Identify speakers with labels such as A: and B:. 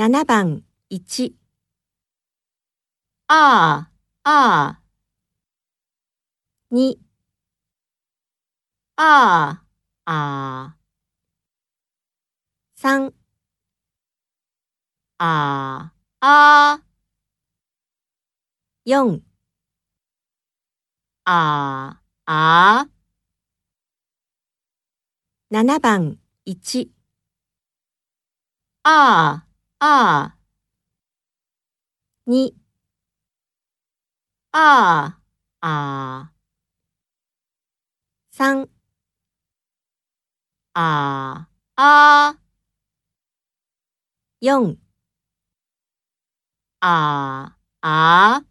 A: 7番1
B: ああ、あ
A: 2
B: あ、ああ、
A: 3
B: ああ、
A: 4
B: ああ、
A: 7番1
B: ああ、
A: 二
B: ああ、
A: 三
B: ああ、
A: 4
B: ああ、